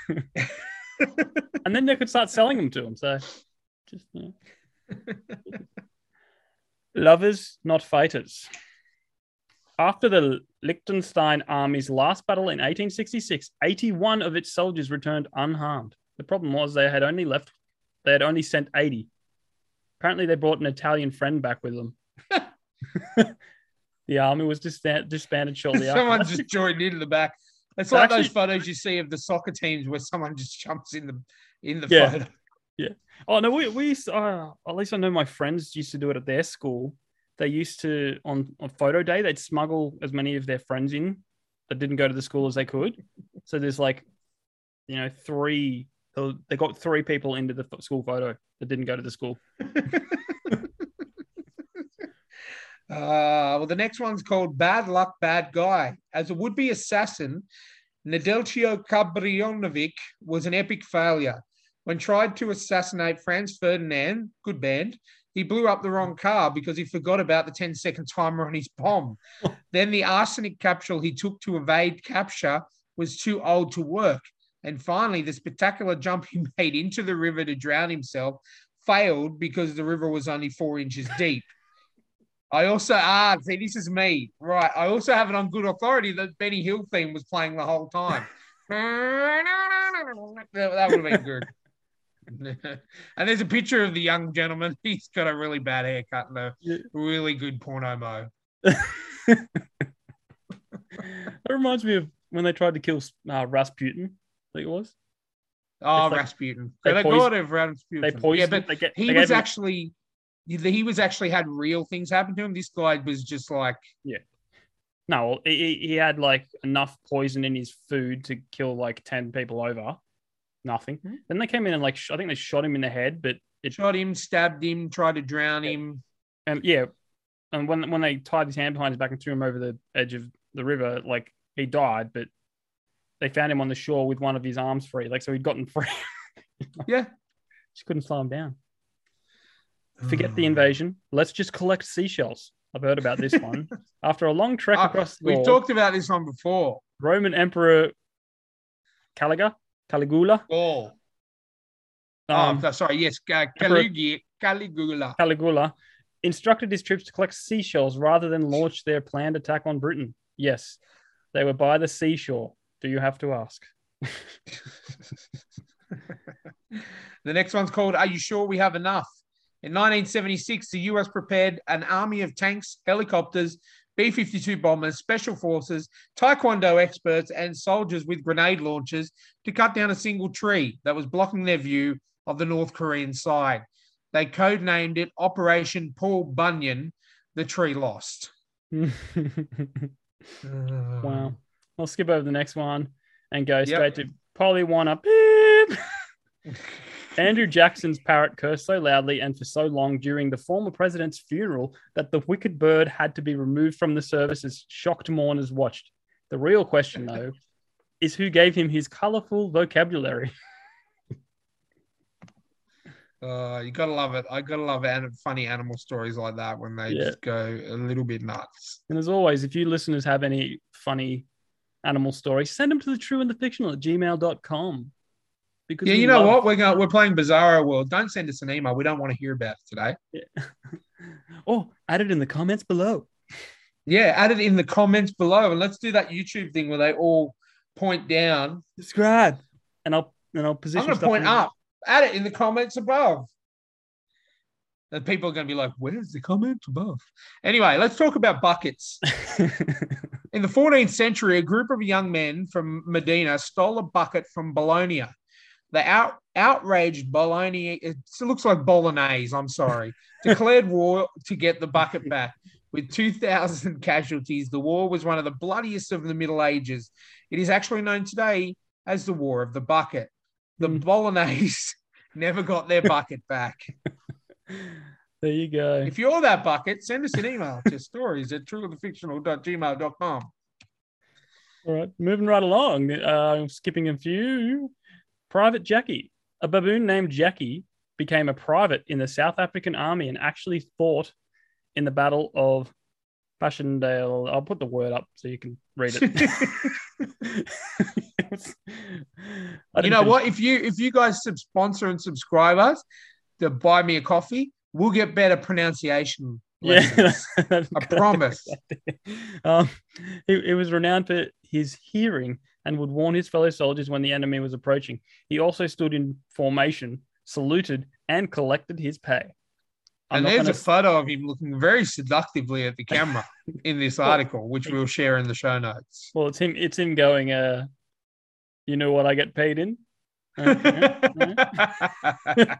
Speaker 1: and then they could start selling them to them. So, just you know. lovers, not fighters. After the Liechtenstein army's last battle in 1866, 81 of its soldiers returned unharmed. The problem was they had only left, they had only sent 80. Apparently, they brought an Italian friend back with them. the army was disband- disbanded shortly after.
Speaker 2: Someone just joined in the back. It's like those photos you see of the soccer teams where someone just jumps in the in the
Speaker 1: Yeah.
Speaker 2: photo. Yeah.
Speaker 1: Oh no, we we used to, uh, at least I know my friends used to do it at their school. They used to on on photo day they'd smuggle as many of their friends in that didn't go to the school as they could. So there's like, you know, three. So They got three people into the school photo that didn't go to the school.
Speaker 2: Uh, well, the next one's called Bad Luck, Bad Guy. As a would be assassin, Nedeljko Čabrinović was an epic failure. When tried to assassinate Franz Ferdinand, good band, he blew up the wrong car because he forgot about the 10 second timer on his bomb. then the arsenic capsule he took to evade capture was too old to work. And finally, the spectacular jump he made into the river to drown himself failed because the river was only four inches deep. I also ah see this is me right. I also have it on good authority that Benny Hill theme was playing the whole time. that, that would have been good. and there's a picture of the young gentleman. He's got a really bad haircut and a
Speaker 1: Yeah.
Speaker 2: really good porno mo.
Speaker 1: That reminds me of when they tried to kill uh, Rasputin. Think it was.
Speaker 2: Oh,
Speaker 1: like
Speaker 2: Rasputin.
Speaker 1: they
Speaker 2: They God of Rasputin.
Speaker 1: They poisoned.
Speaker 2: yeah, but
Speaker 1: they get,
Speaker 2: he was
Speaker 1: him-
Speaker 2: actually he was actually had real things happen to him. This guy was just like, yeah.
Speaker 1: No, well, he, he had like enough poison in his food to kill like 10 people over. Nothing.
Speaker 2: Hmm.
Speaker 1: Then they came in and like, sh- I think they shot him in the head, but it,
Speaker 2: shot him, stabbed him, tried to drown him.
Speaker 1: and yeah. And when, when they tied his hand behind his back and threw him over the edge of the river, like he died, but they found him on the shore with one of his arms free. Like, so he'd gotten free.
Speaker 2: Yeah.
Speaker 1: Just couldn't slow him down. Forget the invasion. Let's just collect seashells. I've heard about this one. After a long trek
Speaker 2: Uh,
Speaker 1: across the
Speaker 2: We've talked about this one before.
Speaker 1: Roman Emperor Caliga, Caligula,
Speaker 2: Oh,
Speaker 1: um,
Speaker 2: oh sorry. Yes, Ca- Caligula. Caligula.
Speaker 1: Caligula instructed his troops to collect seashells rather than launch their planned attack on Britain. Yes, they were by the seashore. Do you have to ask?
Speaker 2: The next one's called Are You Sure We Have Enough? In 1976, the US prepared an army of tanks, helicopters, B 52 bombers, special forces, taekwondo experts, and soldiers with grenade launchers to cut down a single tree that was blocking their view of the North Korean side. They codenamed it Operation Paul Bunyan, the tree lost.
Speaker 1: wow. I'll skip over the next one and go
Speaker 2: Yep.
Speaker 1: straight to Polly Wanna. Beep. Andrew Jackson's parrot cursed so loudly and for so long during the former president's funeral that the wicked bird had to be removed from the service as shocked mourners watched. The real question, though, is who gave him his colorful vocabulary.
Speaker 2: Uh, you gotta love it. I gotta love an- funny animal stories like that when they
Speaker 1: Yeah.
Speaker 2: just go a little bit nuts.
Speaker 1: And as always, if you listeners have any funny animal stories, send them to the true and the fictional at gmail.com. Because
Speaker 2: Yeah, you know
Speaker 1: love-
Speaker 2: what? We're going, we're playing Bizarro World. Don't send us an email. We don't want to hear about it today.
Speaker 1: Oh, add it in the comments below.
Speaker 2: Yeah, add it in the comments below, and let's do that YouTube thing where they all point down.
Speaker 1: Subscribe. And I'll and I'll position
Speaker 2: I'm going to point
Speaker 1: in-
Speaker 2: up. Add it in the comments above. And people are going to be like, "Where's the comments above?" Anyway, let's talk about buckets. In the 14th century, a group of young men from Medina stole a bucket from Bologna. The out, outraged Bologna, it looks like Bolognese, I'm sorry, declared war to get the bucket back. With 2,000 casualties, the war was one of the bloodiest of the Middle Ages. It is actually known today as the War of the Bucket. The
Speaker 1: Hmm.
Speaker 2: Bolognese never got their bucket back.
Speaker 1: There you go.
Speaker 2: If you're that bucket, send us an email to stories at truethefictional.gmail.com.
Speaker 1: All right, moving right along. Uh, I'm skipping a few. Private Jackie. A baboon named Jackie became a private in the South African army and actually fought in the Battle of Passchendaele. I'll put the word up so you can read it.
Speaker 2: You know what? If you if you guys sub- sponsor and subscribe us to buy me a coffee, we'll get better pronunciation.
Speaker 1: Yeah,
Speaker 2: lessons.
Speaker 1: that's a
Speaker 2: I promise.
Speaker 1: Um, he, he was renowned for his hearing and would warn his fellow soldiers when the enemy was approaching. He also stood in formation, saluted, and collected his pay. I'm
Speaker 2: and there's
Speaker 1: gonna-
Speaker 2: a photo of him looking very seductively at the camera in this article, which we'll share in the show notes.
Speaker 1: well, it's him. It's him going. Uh, you know what I get paid in? Okay.
Speaker 2: uh,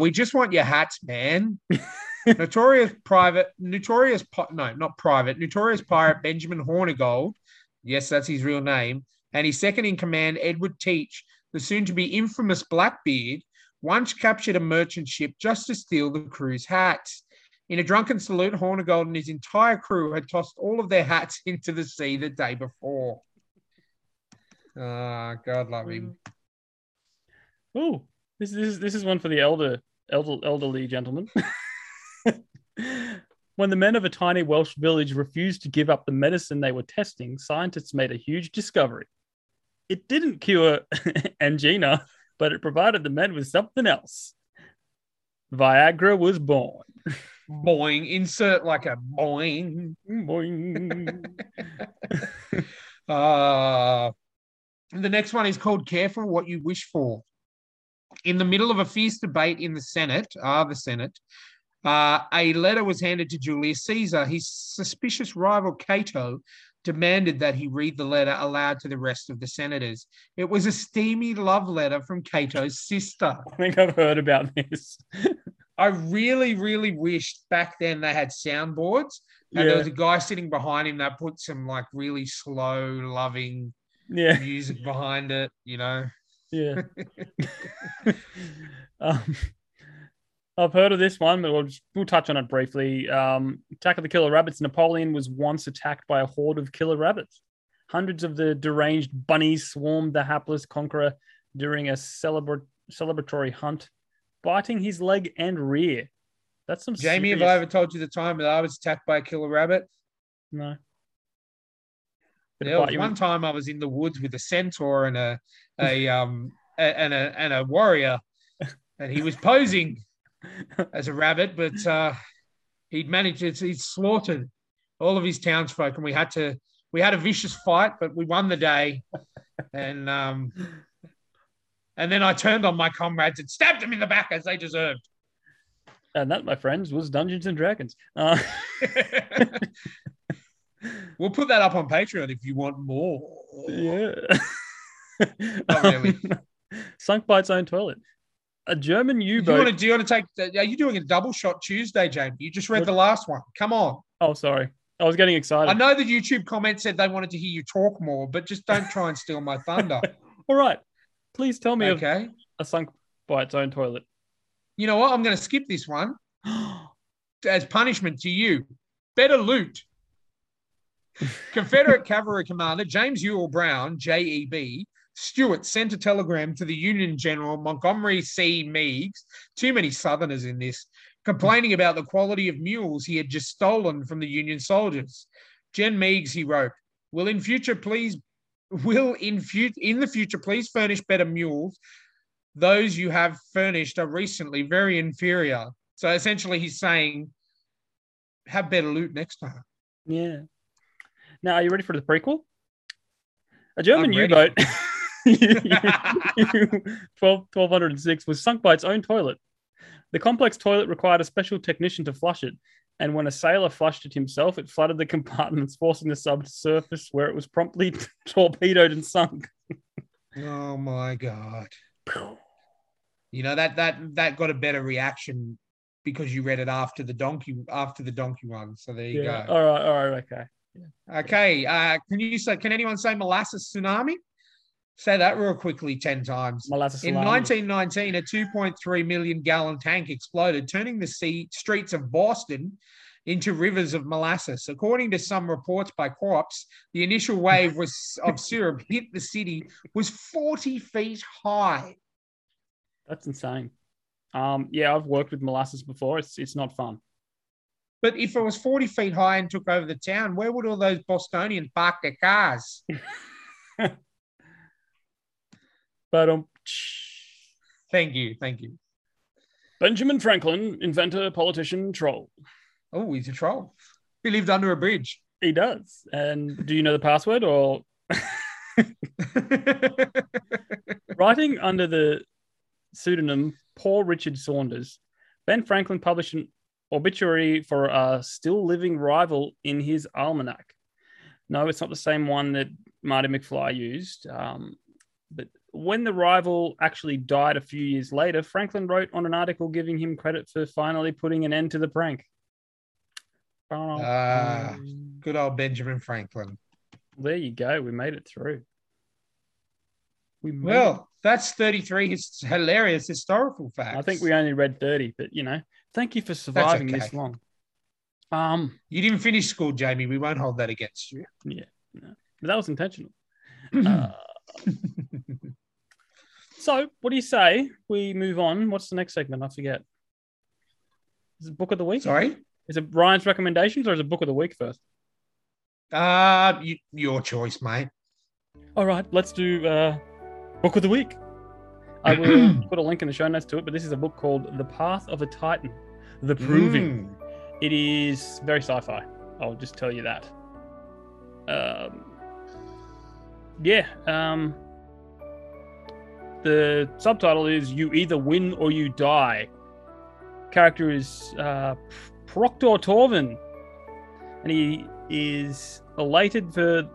Speaker 2: we just want your hats, man. notorious private, notorious, no, not private, notorious pirate Benjamin Hornigold. Yes, that's his real name. And his second in command, Edward Teach, the soon to be infamous Blackbeard, once captured a merchant ship just to steal the crew's hats. In a drunken salute, Hornigold and his entire crew had tossed all of their hats into the sea the day before. Ah, God love him.
Speaker 1: Oh, this, is this is one for the elder, elder elderly gentleman. when the men of a tiny Welsh village refused to give up the medicine they were testing, scientists made a huge discovery. It didn't cure angina, but it provided the men with something else. Viagra was born.
Speaker 2: Boing, insert like a boing.
Speaker 1: Boing.
Speaker 2: Uh, the next one is called Careful What You Wish For. In the middle of a fierce debate in the Senate, ah, the Senate, uh, a letter was handed to Julius Caesar. His suspicious rival Cato demanded that he read the letter aloud to the rest of the senators. It was a steamy love letter from Cato's sister.
Speaker 1: I think I've heard about this.
Speaker 2: I really, really wished back then they had soundboards and
Speaker 1: Yeah.
Speaker 2: there was a guy sitting behind him that put some like really slow, loving
Speaker 1: Yeah.
Speaker 2: music behind it, you know.
Speaker 1: Yeah. um, I've heard of this one, but we'll, just, we'll touch on it briefly. Um, Attack of the Killer Rabbits. Napoleon was once attacked by a horde of killer rabbits. Hundreds of the deranged bunnies swarmed the hapless conqueror during a celebra- celebratory hunt, biting his leg and rear. That's some
Speaker 2: Jamie, have I ever told you the time that I was attacked by a killer rabbit?
Speaker 1: No. Did
Speaker 2: There was one time I was in the woods with a centaur and a a um a, and a and a warrior, and he was posing as a rabbit, but uh, he'd managed to he'd slaughtered all of his townsfolk, and we had to we had a vicious fight, but we won the day, and um and then I turned on my comrades and stabbed them in the back as they deserved.
Speaker 1: And that, my friends, was Dungeons and Dragons. Uh,
Speaker 2: we'll put that up on Patreon if you want more.
Speaker 1: Yeah.
Speaker 2: Not really.
Speaker 1: Sunk by its own toilet. A German
Speaker 2: Do you
Speaker 1: U-boat.
Speaker 2: want to? Do you want to take? Are you doing a double shot Tuesday, Jamie? You just read
Speaker 1: What-
Speaker 2: the last one. Come on.
Speaker 1: Oh, sorry. I was getting excited.
Speaker 2: I know the YouTube comment said they wanted to hear you talk more, but just don't try and steal my thunder.
Speaker 1: All right. Please tell me
Speaker 2: Okay.
Speaker 1: a sunk by its own toilet.
Speaker 2: You know what? I'm going to skip this one as punishment to you. Better loot. Confederate Cavalry Commander James Ewell Brown, JEB, Stuart sent a telegram to the Union General Montgomery C. Meigs, too many Southerners in this, complaining about the quality of mules he had just stolen from the Union soldiers. Jen Meigs, he wrote, will in future please will in future in the future please furnish better mules. Those you have furnished are recently very inferior. So essentially he's saying have better loot next time.
Speaker 1: Yeah. Now, are you ready for the prequel? A German U-boat, 12, 1206, was sunk by its own toilet. The complex toilet required a special technician to flush it, and when a sailor flushed it himself, it flooded the compartments, forcing the sub to surface, where it was promptly torpedoed and sunk.
Speaker 2: Oh my god. You know that that that got a better reaction because you read it after the donkey after the donkey one. So there you
Speaker 1: Yeah.
Speaker 2: go.
Speaker 1: All right. All right. Okay.
Speaker 2: Okay. Uh, can you say? Can anyone say molasses tsunami? Say that real quickly ten times.
Speaker 1: Molasses
Speaker 2: In
Speaker 1: salami.
Speaker 2: 1919, a 2.3 million gallon tank exploded, turning the sea, streets of Boston into rivers of molasses. According to some reports by co-ops, the initial wave was of syrup hit the city was 40 feet high.
Speaker 1: That's insane. Um, yeah, I've worked with molasses before. It's it's not fun.
Speaker 2: But if it was 40 feet high and took over the town, where would all those Bostonians park their cars?
Speaker 1: But um,
Speaker 2: Thank you. Thank you.
Speaker 1: Benjamin Franklin, inventor, politician, troll.
Speaker 2: Oh, he's a troll. He lived under a bridge.
Speaker 1: He does. And do you know the password or writing under the pseudonym Poor Richard Saunders? Ben Franklin published an obituary for a still living rival in his almanac. No, it's not the same one that Marty McFly used. Um, but when the rival actually died a few years later, Franklin wrote on an article giving him credit for finally putting an end to the prank.
Speaker 2: Ah. Good old Benjamin Franklin.
Speaker 1: There you go. We made it through. We made
Speaker 2: Well, that's 33 hilarious historical facts.
Speaker 1: I think we only read 30, but you know, thank you for surviving this long. Um,
Speaker 2: You didn't finish school, Jamie. We won't hold that against you. Yeah.
Speaker 1: But that was intentional. Uh, so, what do you say we move on? What's the next segment? I forget. Is it book of the week?
Speaker 2: Sorry?
Speaker 1: Is it Ryan's recommendations or is it book of the week first?
Speaker 2: Uh, you, your choice, mate.
Speaker 1: All right, let's do uh, book of the week. I will put a link in the show notes to it, but this is a book called The Path of a Titan, The Proving.
Speaker 2: Mm.
Speaker 1: It is very sci-fi. I'll just tell you that. Um, yeah. Um, the subtitle is "You either win or you die." Character is uh, Proctor Torvin, and he is elated for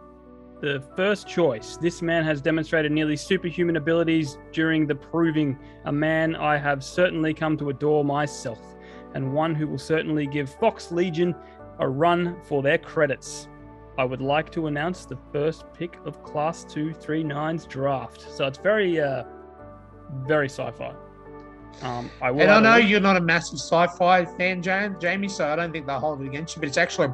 Speaker 1: the first choice. This man has demonstrated nearly superhuman abilities during the proving. A man I have certainly come to adore myself. and one who will certainly give Fox Legion a run for their credits. I would like to announce the first pick of Class 239's draft. So it's very, uh, very sci fi. Um, I will
Speaker 2: And I
Speaker 1: a
Speaker 2: know you're not a massive sci-fi fan, Jan- Jamie, so I don't think they'll hold it against you. But it's actually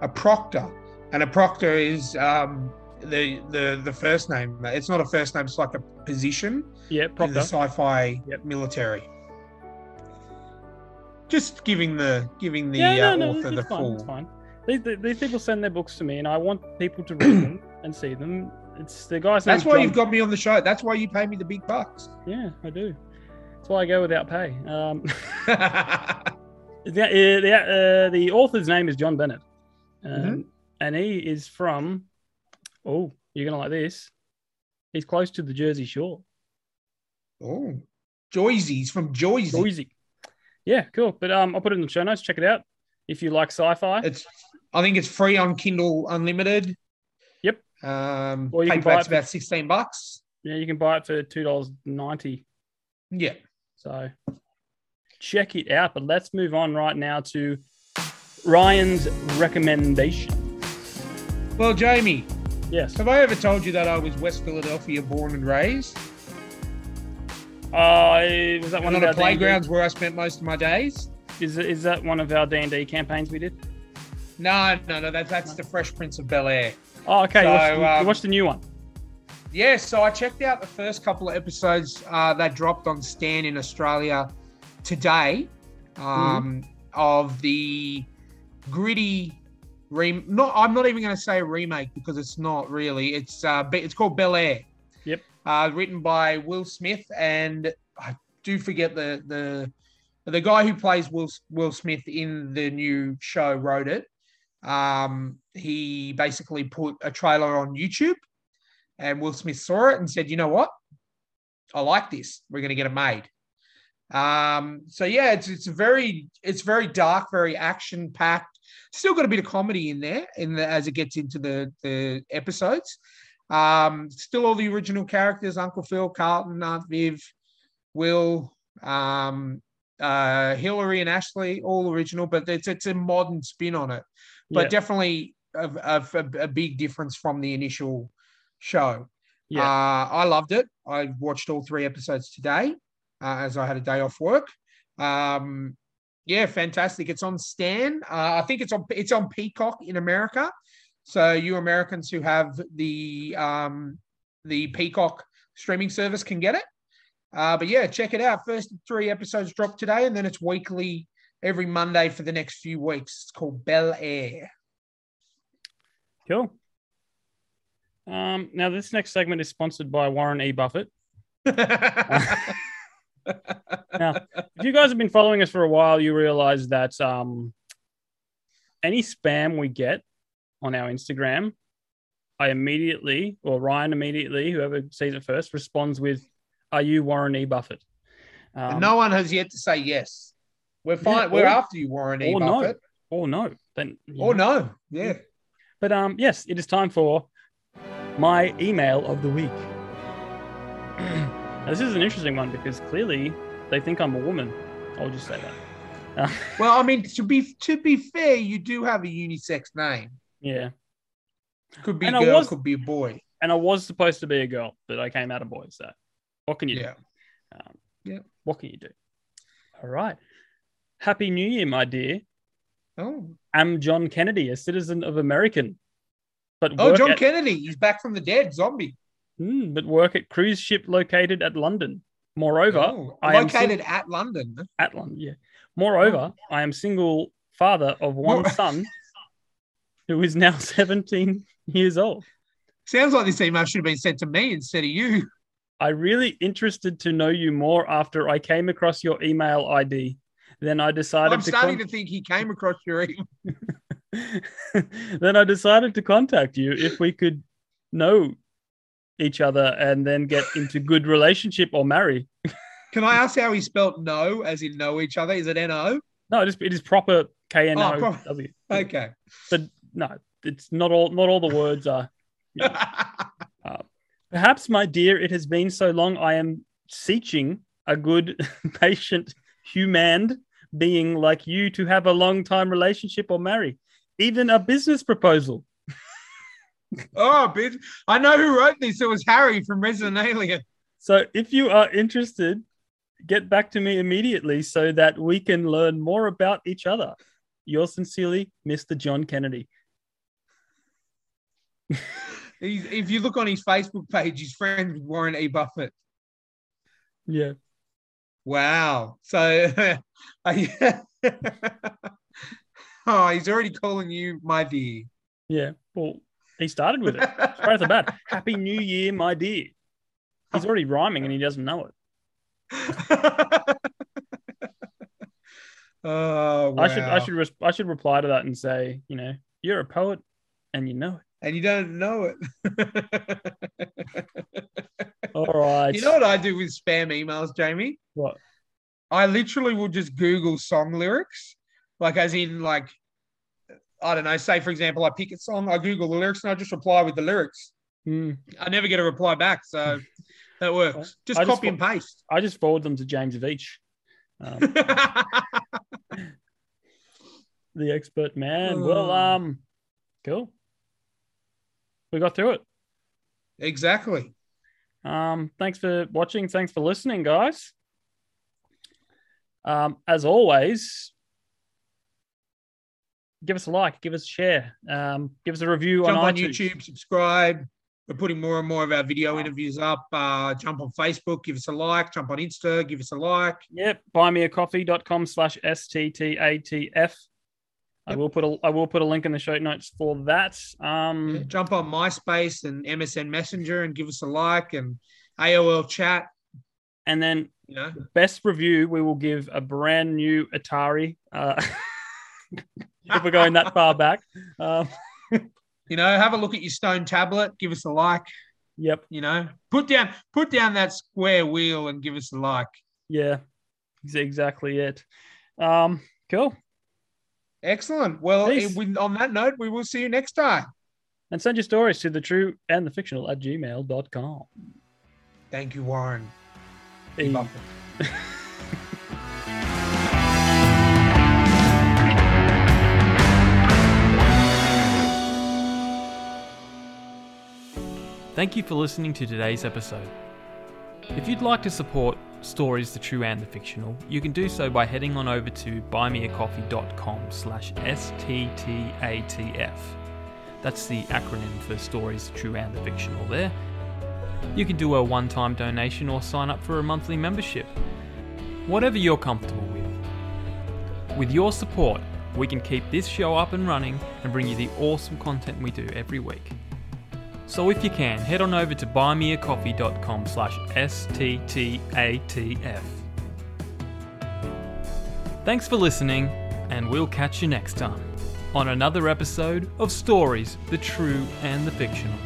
Speaker 2: a, proctor, and a proctor is um, the the the first name. It's not a first name; it's like a position
Speaker 1: Yeah,
Speaker 2: in the sci-fi
Speaker 1: Yep.
Speaker 2: military. Just giving the giving the
Speaker 1: yeah,
Speaker 2: uh,
Speaker 1: no, no,
Speaker 2: author
Speaker 1: it's
Speaker 2: the
Speaker 1: fine.
Speaker 2: full.
Speaker 1: It's fine. These, these people send their books to me, and I want people to read them and see them. It's the guy's
Speaker 2: That's why
Speaker 1: John-
Speaker 2: you've got me on the show. That's why you pay me the big bucks.
Speaker 1: Yeah, I do. That's why I go without pay. Um, the uh, the, uh, the author's name is John Bennett, um,
Speaker 2: Mhm.
Speaker 1: and he is from. Oh, you're gonna like this. He's close to the Jersey Shore,
Speaker 2: oh, Joyzy's from Joyzy.
Speaker 1: Boise. Yeah, cool. But um, I'll put it in the show notes. Check it out if you like sci-fi.
Speaker 2: It's I think it's free on Kindle Unlimited.
Speaker 1: Yep.
Speaker 2: Um,
Speaker 1: Or you can buy it for-
Speaker 2: about sixteen bucks.
Speaker 1: yeah, you can buy it for two dollars ninety.
Speaker 2: Yeah.
Speaker 1: So check it out. But let's move on right now to Ryan's recommendation.
Speaker 2: Well, Jamie,
Speaker 1: Yes.
Speaker 2: have I ever told you that I was West Philadelphia born and raised?
Speaker 1: Uh, was that
Speaker 2: And
Speaker 1: one
Speaker 2: on
Speaker 1: of our
Speaker 2: the playgrounds where I spent most of my days?
Speaker 1: Is is that one of our D and D campaigns we did?
Speaker 2: No, no, no. That's that's the Fresh Prince of Bel Air.
Speaker 1: Oh, okay. you, watched, the- you
Speaker 2: um,
Speaker 1: watched the new one.
Speaker 2: Yeah, so I checked out the first couple of episodes uh, that dropped on Stan in Australia today um, of the gritty. Rem- not, I'm not even going to say remake because it's not really. It's uh, it's called Bel Air.
Speaker 1: Yep.
Speaker 2: Uh, written by Will Smith and I do forget the the the guy who plays Will Will Smith in the new show wrote it. Um, he basically put a trailer on YouTube and Will Smith saw it and said, "You know what? I like this. We're going to get it made." Um, so yeah, it's it's very it's very dark, very action packed. Still got a bit of comedy in there, in the, as it gets into the the episodes. Um, still all the original characters: Uncle Phil, Carlton, Aunt Viv, Will, um, uh, Hillary, and Ashley, all original. But it's it's a modern spin on it but
Speaker 1: yeah.
Speaker 2: definitely a, a, a big difference from the initial show.
Speaker 1: Yeah.
Speaker 2: Uh, I loved it. I watched all three episodes today uh, as I had a day off work. Um, yeah, fantastic. It's on Stan. Uh, I think it's on it's on Peacock in America. So you Americans who have the um, the Peacock streaming service can get it. Uh, but yeah, check it out. First three episodes drop today, and then it's weekly every Monday for the next few weeks. It's called Bel Air.
Speaker 1: Cool. Um, now this next segment is sponsored by Warren E. Buffett. Now, if you guys have been following us for a while, you realize that um, any spam we get on our Instagram, I immediately, or Ryan immediately, whoever sees it first, responds with, "Are you Warren E. Buffett?" Um,
Speaker 2: no one has yet to say yes. We're fine.
Speaker 1: Yeah,
Speaker 2: We're
Speaker 1: or-
Speaker 2: after you, Warren E.
Speaker 1: or no.
Speaker 2: Buffett.
Speaker 1: or no, then
Speaker 2: Or no. Yeah.
Speaker 1: But um, yes, it is time for my email of the week. Now, this is an interesting one because clearly they think I'm a woman. I'll just say that. Uh,
Speaker 2: Well, I mean, to be to be fair, you do have a unisex name.
Speaker 1: yeah,
Speaker 2: Could be
Speaker 1: And
Speaker 2: girl,
Speaker 1: was-
Speaker 2: could be a boy.
Speaker 1: and I was supposed to be a girl, but I came out a boy. So what can you
Speaker 2: Yeah.
Speaker 1: do? Um,
Speaker 2: Yeah.
Speaker 1: What can you do? All right. Happy New Year, my dear.
Speaker 2: Oh,
Speaker 1: I'm John Kennedy, a citizen of American, but
Speaker 2: oh, John
Speaker 1: at,
Speaker 2: Kennedy. He's back from the dead. Zombie.
Speaker 1: Hmm, but work at cruise ship located at London. Moreover,
Speaker 2: Oh,
Speaker 1: I am
Speaker 2: located at London.
Speaker 1: at London. Yeah. Moreover, I am single father of one
Speaker 2: More-
Speaker 1: son who is now 17 years old.
Speaker 2: Sounds like this email should have been sent to me instead of you.
Speaker 1: I really interested to know you more after I came across your email ID. Then I decided
Speaker 2: I'm
Speaker 1: to
Speaker 2: starting
Speaker 1: con-
Speaker 2: to think he came across your email.
Speaker 1: then I decided to contact you if we could know each other and then get into good relationship or marry.
Speaker 2: Can I ask how he spelt no, as in know each other? Is it N O?
Speaker 1: No, it is, it is proper K N
Speaker 2: Oh,
Speaker 1: O
Speaker 2: proper.
Speaker 1: W.
Speaker 2: Okay.
Speaker 1: But no, it's not all. Not all the words are uh, Perhaps, my dear, it has been so long I am seeking a good, patient, human being like you to have a long time relationship or marry, even a business proposal.
Speaker 2: Oh, bitch. I know who wrote this. It was Harry from Resident Alien.
Speaker 1: So if you are interested, get back to me immediately so that we can learn more about each other. Yours sincerely, Mr. John Kennedy.
Speaker 2: If you look on his Facebook page, he's friends with Warren E. Buffett.
Speaker 1: Yeah.
Speaker 2: Wow. So, oh, he's already calling you my dear.
Speaker 1: Yeah. Well, he started with it. Right off the bat. Happy New Year, my dear. He's already rhyming and he doesn't know it.
Speaker 2: oh, wow.
Speaker 1: I should I should I should reply to that and say, you know, you're a poet and you know it.
Speaker 2: and you don't know it.
Speaker 1: All right.
Speaker 2: you know what I do with spam emails, Jamie?
Speaker 1: what?
Speaker 2: I literally will just Google song lyrics, like as in like I don't know. Say for example, I pick a song, I Google the lyrics, and I just reply with the lyrics.
Speaker 1: Hmm.
Speaker 2: I never get a reply back, so that works. Just
Speaker 1: I just
Speaker 2: copy and paste.
Speaker 1: I just forward them to James Veitch, um, the expert man. Well,
Speaker 2: Oh.
Speaker 1: um, cool. We got through it.
Speaker 2: exactly.
Speaker 1: Um, thanks for watching. Thanks for listening, guys. Um, as always, give us a like, give us a share, um, give us a review
Speaker 2: Jump
Speaker 1: on,
Speaker 2: on. YouTube, subscribe. We're putting more and more of our video interviews up. Uh, jump on Facebook, give us a like. Jump on Insta, give us a like.
Speaker 1: Yep, buymeacoffee.com slash STTATF. I
Speaker 2: Yep.
Speaker 1: will put a I will put a link in the show notes for that. Um,
Speaker 2: Jump on MySpace and MSN Messenger and give us a like and AOL chat.
Speaker 1: and then
Speaker 2: You know,
Speaker 1: best review, we will give a brand new Atari. Uh, if we're going that far back. Um,
Speaker 2: you know, have a look at your stone tablet. Give us a like.
Speaker 1: yep,
Speaker 2: You know, put down put down that square wheel and give us a like.
Speaker 1: yeah, ex- exactly it. Um, cool.
Speaker 2: Excellent. Well, we- on that note, we will see you next time.
Speaker 1: And send your stories to the true and the fictional at gmail.com.
Speaker 2: Thank you, Warren.
Speaker 1: Hey.
Speaker 3: Thank you for listening to today's episode. If you'd like to support Stories the True and the Fictional, you can do so by heading on over to buymeacoffee.com slash STTATF. That's the acronym for Stories the True and the Fictional there. You can do a one-time donation or sign up for a monthly membership. Whatever you're comfortable with. With your support, we can keep this show up and running and bring you the awesome content we do every week. So if you can, head on over to buymeacoffee.com slash STTATF. Thanks for listening, and we'll catch you next time on another episode of Stories, the True and the Fictional.